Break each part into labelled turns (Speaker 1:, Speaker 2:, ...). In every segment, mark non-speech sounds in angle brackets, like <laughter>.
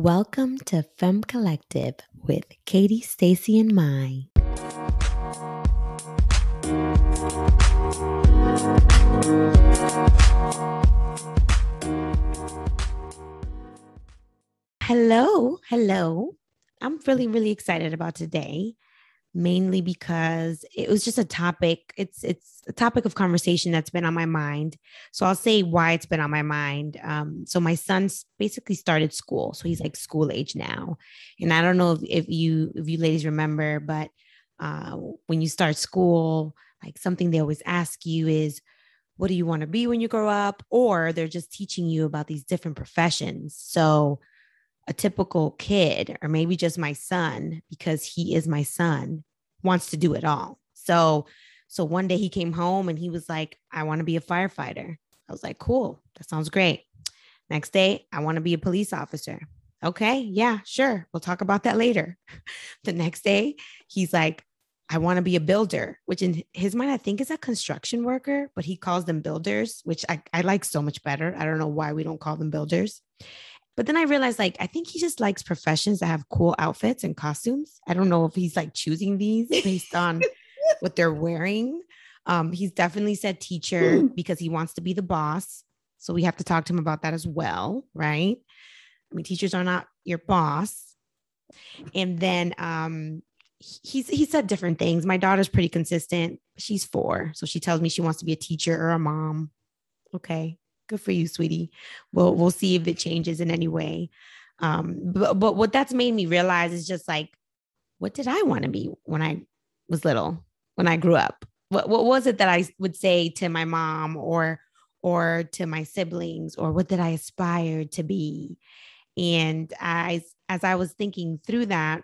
Speaker 1: Welcome to Femme Collective with Katie, Stacy, and Mai. Hello, hello. I'm really, really excited about today mainly because it was just a topic it's it's a topic of conversation that's been on my mind. So i'll say why it's been on my mind. Um, so my son's basically started school so he's like school age now. And i don't know if, if you if you ladies remember but uh, when you start school like something they always ask you is what do you want to be when you grow up? Or they're just teaching you about these different professions. So a typical kid, or maybe just my son, because he is my son, wants to do it all. So, so one day he came home and he was like, I want to be a firefighter. I was like, cool, that sounds great. Next day, I want to be a police officer. Okay, yeah, sure. We'll talk about that later. <laughs> the next day, he's like, I want to be a builder, which in his mind, I think is a construction worker, but he calls them builders, which I, I like so much better. I don't know why we don't call them builders. But then I realized, like, I think he just likes professions that have cool outfits and costumes. I don't know if he's like choosing these based on <laughs> what they're wearing. Um, he's definitely said teacher because he wants to be the boss. So we have to talk to him about that as well, right? I mean, teachers are not your boss. And then um, he's he said different things. My daughter's pretty consistent. She's four, so she tells me she wants to be a teacher or a mom. Okay, good for you, sweetie. We'll we'll see if it changes in any way. Um, but but what that's made me realize is just like, what did I want to be when I was little, when I grew up? What what was it that I would say to my mom or or to my siblings, or what did I aspire to be? And as as I was thinking through that,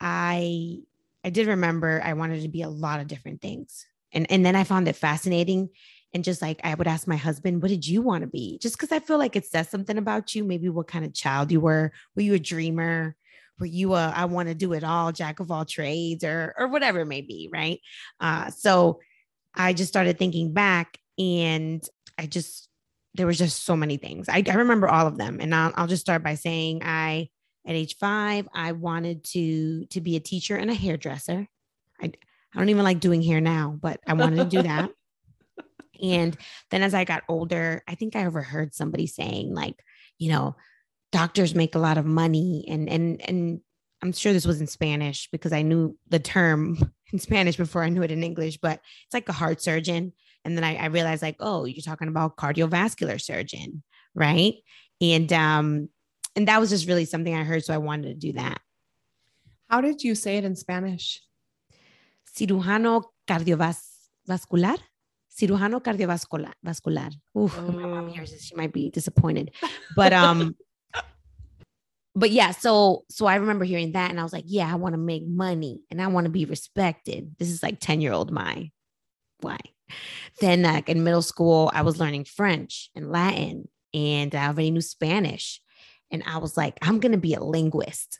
Speaker 1: I I did remember I wanted to be a lot of different things. And and then I found it fascinating and just like I would ask my husband, what did you want to be? Just because I feel like it says something about you, maybe what kind of child you were. Were you a dreamer? Were you a I want to do it all, jack of all trades, or or whatever it may be, right? Uh, so I just started thinking back, and I just there was just so many things. I, I remember all of them, and I'll, I'll just start by saying I at age five I wanted to to be a teacher and a hairdresser. I I don't even like doing hair now, but I wanted to do that. And then as I got older, I think I overheard somebody saying, like, you know, doctors make a lot of money. And and and I'm sure this was in Spanish because I knew the term <laughs> in Spanish before I knew it in English, but it's like a heart surgeon. And then I, I realized, like, oh, you're talking about cardiovascular surgeon, right? And um, and that was just really something I heard. So I wanted to do that.
Speaker 2: How did you say it in Spanish?
Speaker 1: Cirujano cardiovascular cirujano cardiovascular. Vascular. Oh. my mom oh. hears this, she might be disappointed. But um, <laughs> but yeah, so so I remember hearing that, and I was like, yeah, I want to make money and I want to be respected. This is like ten year old my why. Then like in middle school, I was learning French and Latin, and I already knew Spanish, and I was like, I'm gonna be a linguist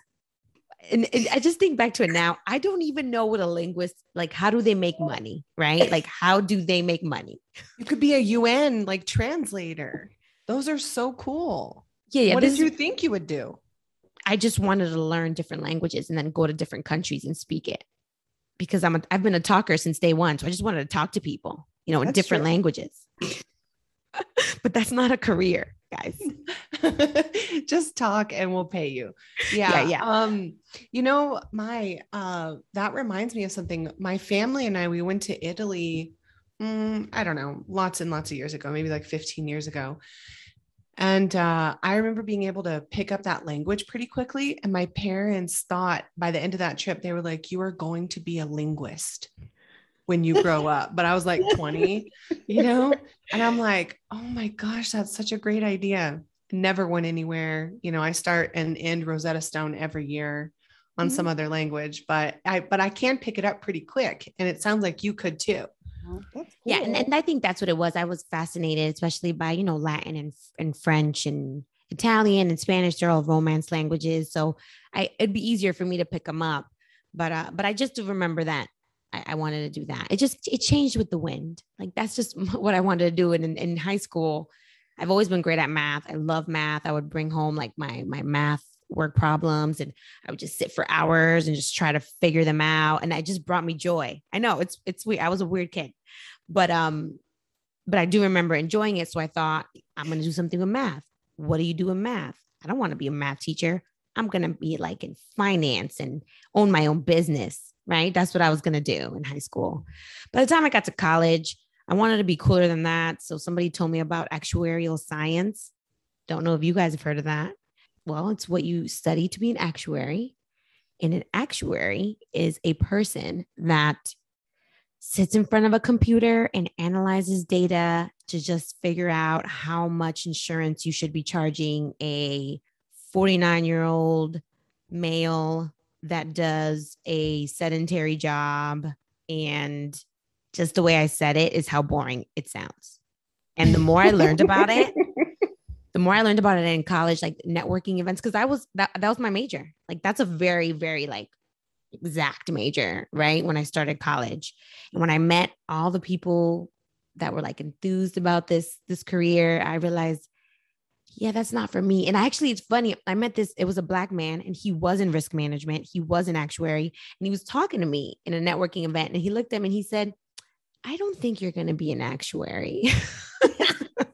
Speaker 1: and, and, I just think back to it now. I don't even know what a linguist like. How do they make money? Right? Like, how do they make money?
Speaker 2: You could be a UN like translator. Those are so cool.
Speaker 1: Yeah, yeah.
Speaker 2: What did you think you would do?
Speaker 1: I just wanted to learn different languages and then go to different countries and speak it because I'm a, I've been a talker since day one. So I just wanted to talk to people, you know, in that's different true. languages. <laughs> but that's not a career guys. <laughs>
Speaker 2: Just talk and we'll pay you. Yeah, yeah. Yeah. Um, you know, my uh that reminds me of something. My family and I we went to Italy mm, I don't know, lots and lots of years ago, maybe like 15 years ago. And uh, I remember being able to pick up that language pretty quickly. And my parents thought by the end of that trip, they were like, You are going to be a linguist when you grow <laughs> up. But I was like 20, you know? And I'm like, oh my gosh, that's such a great idea. Never went anywhere. You know, I start and end Rosetta Stone every year on mm-hmm. some other language, but I but I can pick it up pretty quick. And it sounds like you could too.
Speaker 1: Cool. Yeah, and, and I think that's what it was. I was fascinated, especially by you know Latin and and French and Italian and Spanish. They're all Romance languages, so I it'd be easier for me to pick them up. But uh, but I just do remember that I, I, wanted to do that. It just it changed with the wind. Like that's just <laughs> what I wanted to do. And in, in high school, I've always been great at math. I love math. I would bring home like my my math work problems and I would just sit for hours and just try to figure them out and it just brought me joy. I know it's it's weird. I was a weird kid. But um but I do remember enjoying it so I thought I'm to do something with math. What do you do in math? I don't want to be a math teacher. I'm to be like in finance and own my own business, right? That's what I was going to do in high school. By the time I got to college, I wanted to be cooler than that. So somebody told me about actuarial science. Don't know if you guys have heard of that. Well, it's what you study to be an actuary. And an actuary is a person that sits in front of a computer and analyzes data to just figure out how much insurance you should be charging a 49 year old male that does a sedentary job and just the way I said it is how boring it sounds. And the more I learned about it, <laughs> the more I learned about it in college, like networking events, because I was that that was my major. Like that's a very, very like exact major, right? When I started college. And when I met all the people that were like enthused about this this career, I realized yeah, that's not for me. And actually, it's funny. I met this, it was a black man and he was in risk management. He was an actuary and he was talking to me in a networking event. And he looked at me and he said, I don't think you're going to be an actuary. <laughs>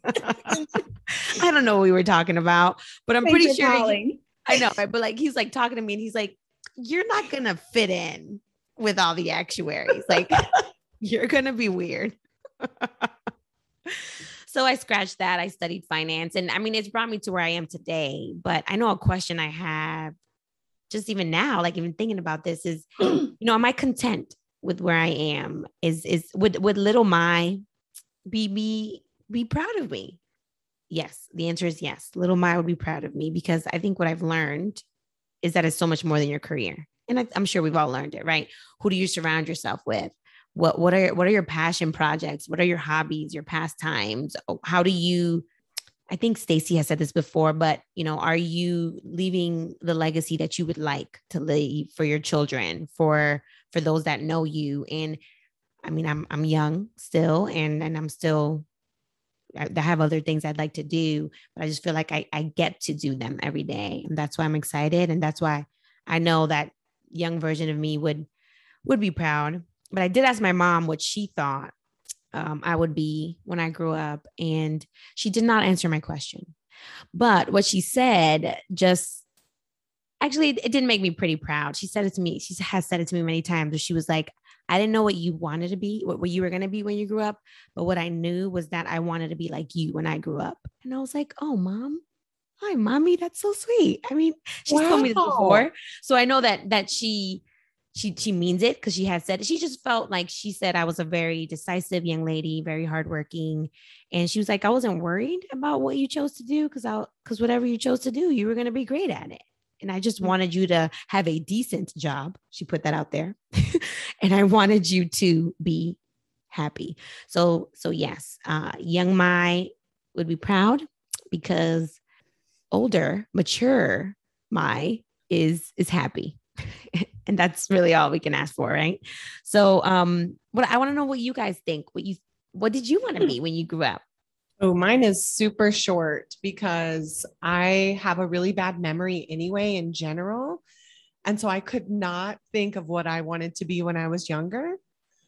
Speaker 1: I don't know what we were talking about, but I'm Thanks pretty sure. He, <laughs> I know, right? But like, he's like talking to me and he's like, You're not going to fit in with all the actuaries. Like, <laughs> you're going to be weird. So I scratched that. I studied finance. And I mean, it's brought me to where I am today. But I know a question I have just even now, like even thinking about this is, <clears throat> you know, am I content with where I am? Is is would would little Mai be be be proud of me? Yes, the answer is yes. Little Mai would be proud of me because I think what I've learned is that it's so much more than your career. And I, I'm sure we've all learned it, right? Who do you surround yourself with? What what are what are your passion projects? What are your hobbies, your pastimes? Oh, how do you I think Stacy has said this before, but you know, are you leaving the legacy that you would like to leave for your children, for for those that know you? And I mean, I'm I'm young still, and and I'm still I have other things I'd like to do, but I just feel like I, I get to do them every day, and that's why I'm excited, and that's why I know that young version of me would would be proud. But I did ask my mom what she thought um, I would be when I grew up. And she did not answer my question. But what she said just actually, it didn't make me pretty proud. She said it to me. She has said it to me many times. She was like, I didn't know what you wanted to be, what, what you were going to be when you grew up. But what I knew was that I wanted to be like you when I grew up. And I was like, oh, mom, hi, mommy. That's so sweet. I mean, she's wow. told me this before. So I know that, that she, she she means it because she has said it. she just felt like she said I was a very decisive young lady, very hardworking, and she was like I wasn't worried about what you chose to do because I because whatever you chose to do, you were going to be great at it, and I just mm. wanted you to have a decent job. She put that out there, <laughs> and I wanted you to be happy. So so yes, uh, young Mai would be proud because older, mature Mai is is happy <laughs> and that's really all we can ask for, right? So, um, what I want to know what you guys think. What you what did you want to be when you grew up?
Speaker 2: Oh, mine is super short because I have a really bad memory anyway, in general. And so I could not think of what I wanted to be when I was younger.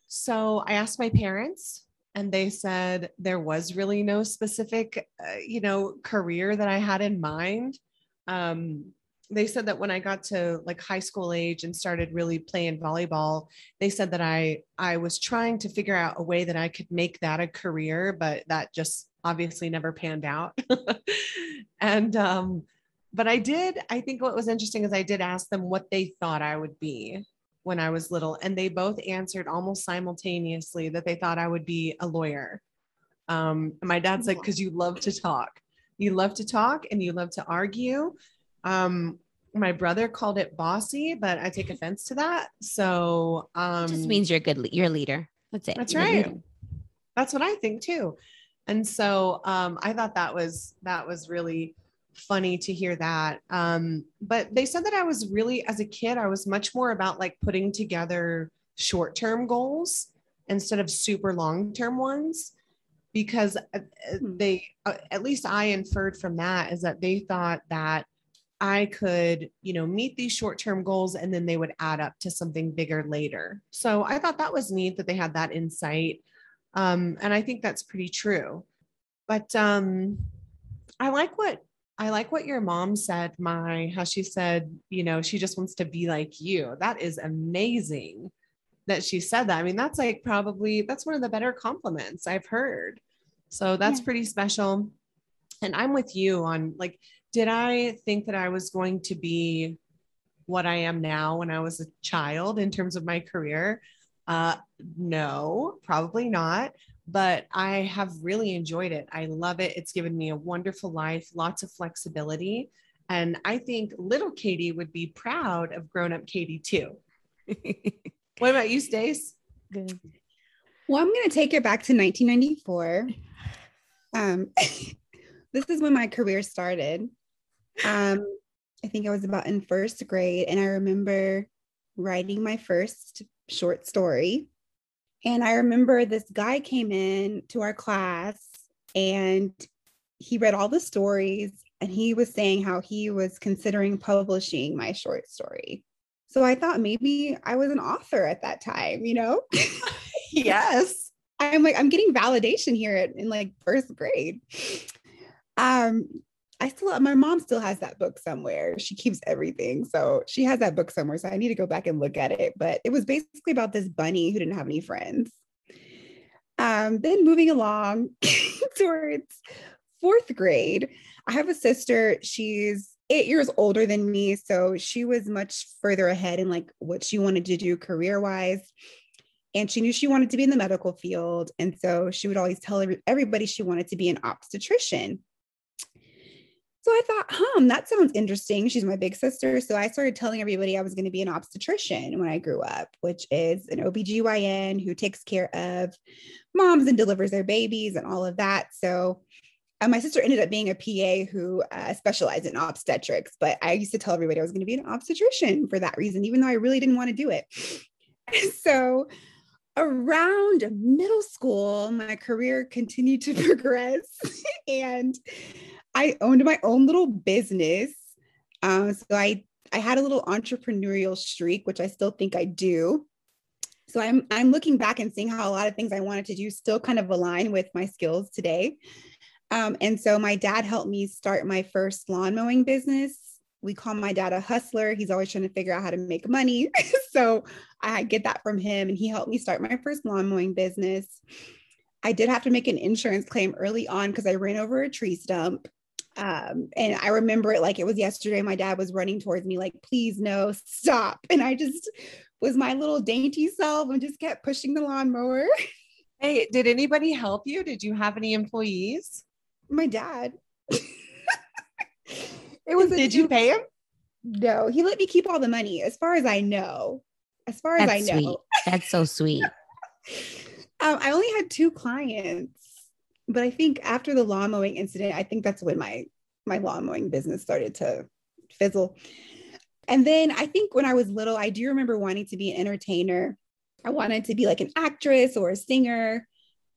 Speaker 2: So I asked my parents, and they said there was really no specific, uh, you know, career that I had in mind. Um, they said that when I got to like high school age and started really playing volleyball, they said that I I was trying to figure out a way that I could make that a career, but that just obviously never panned out. <laughs> and um, but I did. I think what was interesting is I did ask them what they thought I would be when I was little, and they both answered almost simultaneously that they thought I would be a lawyer. Um, and my dad said, "Because you love to talk, you love to talk, and you love to argue." Um, my brother called it bossy, but I take offense to that. So um,
Speaker 1: it just means you're a good, you're a leader. That's it.
Speaker 2: That's you're right. That's what I think too. And so um, I thought that was that was really funny to hear that. Um, but they said that I was really, as a kid, I was much more about like putting together short term goals instead of super long term ones because uh, hmm. they, uh, at least I inferred from that, is that they thought that I could, you know, meet these short term goals and then they would add up to something bigger later. So I thought that was neat that they had that insight. Um, and I think that's pretty true. But um, I like what I like what your mom said, Mai how she said, you know, she just wants to be like you. That is amazing that she said that. I mean, that's like probably that's one of the better compliments I've heard. So that's yeah. pretty special. And I'm with you on like, did I think that I was going to be what I am now when I was a child in terms of my career? Uh, no, probably not but I have really enjoyed it. I love it. It's given me a wonderful life, lots of flexibility. And I think little Katie would be proud of grown up Katie too. <laughs> what about you, Stace? Good.
Speaker 3: Well, I'm going to take it back to 1994. Um, <laughs> this is when my career started. Um, I think I was about in first grade, and I remember writing my first short story and I remember this guy came in to our class and he read all the stories and he was saying how he was considering publishing my short story. So I thought maybe I was an author at that time, you know? <laughs>
Speaker 2: yes.
Speaker 3: I'm like, I'm getting validation here in like first grade. Um, I still, my mom still has that book somewhere. She keeps everything. So she has that book somewhere. So I need to go back and look at it. But it was basically about this bunny who didn't have any friends. Um, then moving along <laughs> towards fourth grade, I have a sister. She's eight years older than me. So she was much further ahead in like what she wanted to do career wise. And she knew she wanted to be in the medical field. And so she would always tell everybody she wanted to be an obstetrician. So I thought, hmm, that sounds interesting. She's my big sister. So I started telling everybody I was going to be an obstetrician when I grew up, which is an OBGYN who takes care of moms and delivers their babies and all of that. So uh, my sister ended up being a PA who uh, specialized in obstetrics, but I used to tell everybody I was going to be an obstetrician for that reason, even though I really didn't want to do it. <laughs> so around middle school, my career continued to <laughs> progress and I owned my own little business. Um, so I I had a little entrepreneurial streak, which I still think I do. So I'm I'm looking back and seeing how a lot of things I wanted to do still kind of align with my skills today. Um, and so my dad helped me start my first lawn mowing business. We call my dad a hustler. He's always trying to figure out how to make money. <laughs> so I get that from him, and he helped me start my first lawn mowing business. I did have to make an insurance claim early on because I ran over a tree stump. Um, and I remember it like it was yesterday. My dad was running towards me, like, please no, stop. <laughs> And I just was my little dainty self and just kept pushing the lawnmower. <laughs>
Speaker 2: Hey, did anybody help you? Did you have any employees?
Speaker 3: My dad. <laughs>
Speaker 2: it was Did you pay him?
Speaker 3: No, he let me keep all the money, as far as I know. As far That's as I know.
Speaker 1: Sweet. That's so sweet.
Speaker 3: um, I only had two clients but I think after the lawn mowing incident, I think that's when my my lawn mowing business started to fizzle. And then I think when I was little, I do remember wanting to be an entertainer. I wanted to be like an actress or a singer.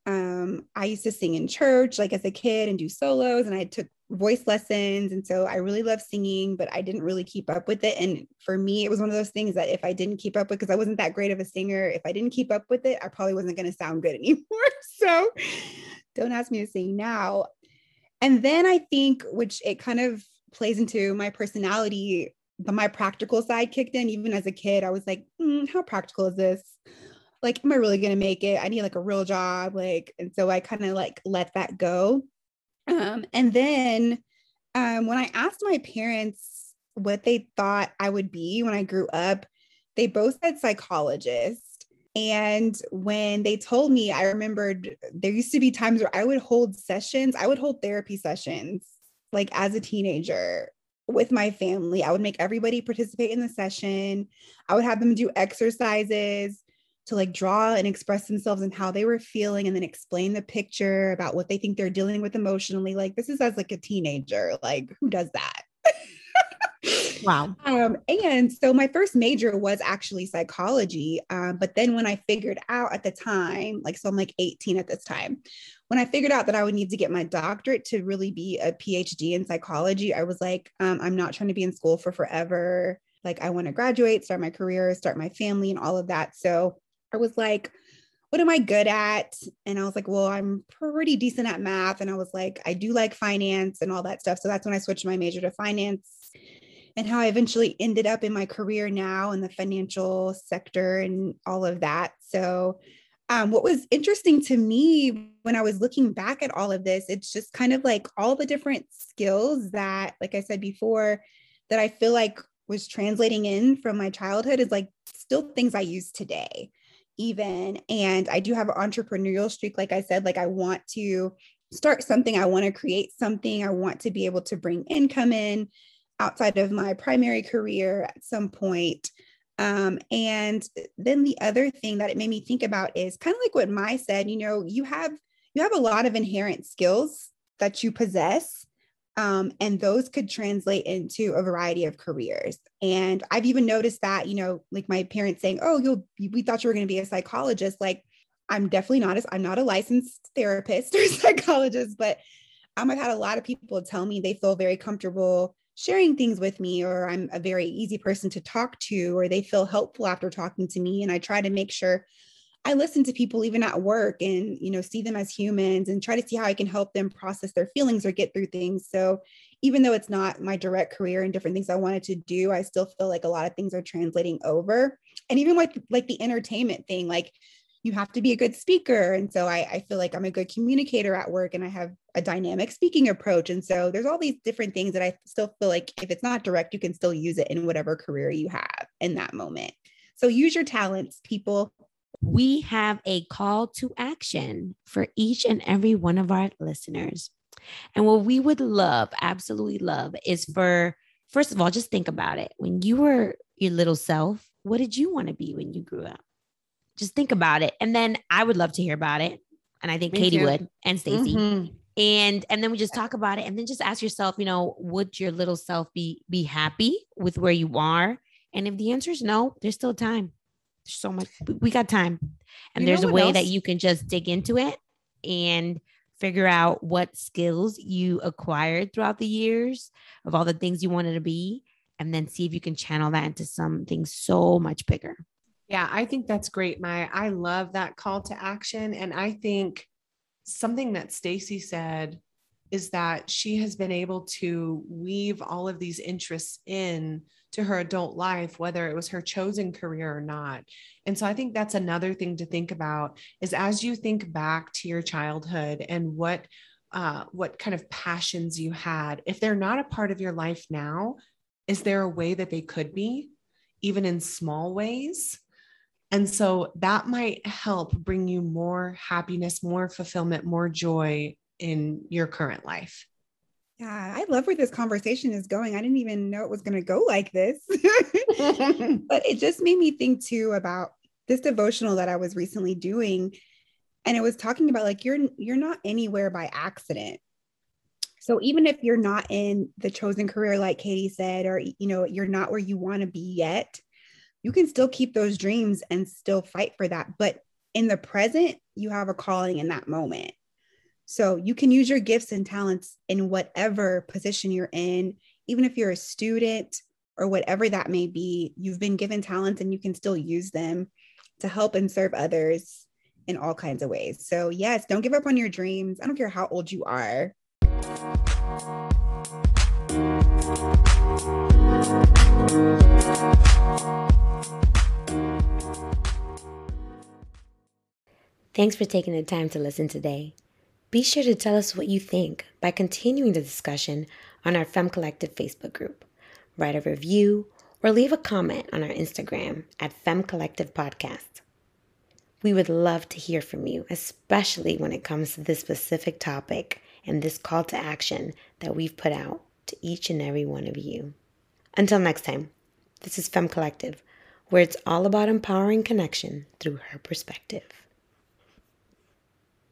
Speaker 3: Um, I used to sing in church like as a kid and do solos, and I took voice lessons. And so I really love singing, but I didn't really keep up with it. And for me, it was one of those things that if I didn't keep up with, because I wasn't that great of a singer, if I didn't keep up with it, I probably wasn't going to sound good <laughs> anymore. so don't ask me to sing now. And then I think, which it kind of plays into my personality, but my practical side kicked in. Even as a kid, I was like, mm, how practical is this? Like, am I really going to make it? I need like a real job. Like, and so I kind of like let that go. Um, and then um, when I asked my parents what they thought I would be when I grew up, they both said psychologist. And when they told me, I remembered there used to be times where I would hold sessions, I would hold therapy sessions like as a teenager with my family. I would make everybody participate in the session. I would have them do exercises to like draw and express themselves and how they were feeling and then explain the picture about what they think they're dealing with emotionally. Like this is as like a teenager. Like who does that?
Speaker 1: Wow.
Speaker 3: Um, and so my first major was actually psychology. Um, but then when I figured out at the time, like, so I'm like 18 at this time, when I figured out that I would need to get my doctorate to really be a PhD in psychology, I was like, um, I'm not trying to be in school for forever. Like, I want to graduate, start my career, start my family, and all of that. So I was like, what am I good at? And I was like, well, I'm pretty decent at math. And I was like, I do like finance and all that stuff. So that's when I switched my major to finance and how I eventually ended up in my career now in the financial sector and all of that. So, um, what was interesting to me when I was looking back at all of this, it's just kind of like all the different skills that, like I said before, that I feel like was translating in from my childhood is like still things I use today even. And I do have an entrepreneurial streak. Like I said, like I want to start something, I want to create something, I want to be able to bring income in outside of my primary career at some point. Um, and then the other thing that it made me think about is kind of like what Mai said, you know, you have you have a lot of inherent skills that you possess um, and those could translate into a variety of careers. And I've even noticed that, you know, like my parents saying, "Oh, you'll we thought you were going to be a psychologist." Like, I'm definitely not. I'm not a licensed therapist <laughs> or psychologist, but um, I've had a lot of people tell me they feel very comfortable sharing things with me, or I'm a very easy person to talk to, or they feel helpful after talking to me. And I try to make sure I listen to people even at work and you know see them as humans and try to see how I can help them process their feelings or get through things. So even though it's not my direct career and different things I wanted to do, I still feel like a lot of things are translating over. And even with like the entertainment thing, like you have to be a good speaker. And so I, I feel like I'm a good communicator at work and I have a dynamic speaking approach. And so there's all these different things that I still feel like if it's not direct, you can still use it in whatever career you have in that moment. So use your talents, people
Speaker 1: we have a call to action for each and every one of our listeners. And what we would love, absolutely love, is for, first of all, just think about it. When you were your little self, what did you want to be when you grew up? Just think about it. And then I would love to hear about it. And I think Me Katie too. would and Stacy. Mm-hmm. And and then we just talk about it and then just ask yourself, you know, would your little self be be happy with where you are? And if the answer is no, there's still time There's so much we got time and you there's a way else? that you can just dig into it and figure out what skills you acquired throughout the years of all the things you wanted to be and then see if you can channel that into something so much bigger
Speaker 2: yeah i think that's great Mai i love that call to action and i think something that stacy said is that she has been able to weave all of these interests in to her adult life whether it was her chosen career or not. And so i think that's another thing to think about is as you think back to your childhood and what uh, what kind of passions you had if they're not a part of your life now is there a way that they could be even in small ways and so that might help bring you more happiness more fulfillment more joy in your current life
Speaker 3: yeah, I love where this conversation is going. I didn't even know it was going to go like this. <laughs> <laughs> but it just made me think too about this devotional that I was recently doing and it was talking about like you're you're not anywhere by accident. So even if you're not in the chosen career like Katie said or you know you're not where you want to be yet, you can still keep those dreams and still fight for that. But in the present, you have a calling in that moment. So you can use your gifts and talents in whatever position you're in, even if you're a student or whatever that may be. You've been given talents and you can still use them to help and serve others in all kinds of ways. So, yes, don't give up on your dreams. I don't care how old you are.
Speaker 1: Thanks for taking the time to listen today. Be sure to tell us what you think by continuing the discussion on our Femme Collective Facebook group. Write a review or leave a comment on our Instagram at Femme Collective Podcast. We would love to hear from you, especially when it comes to this specific topic and this call to action that we've put out to each and every one of you. Until next time, this is Femme Collective, where it's all about empowering connection through her perspective.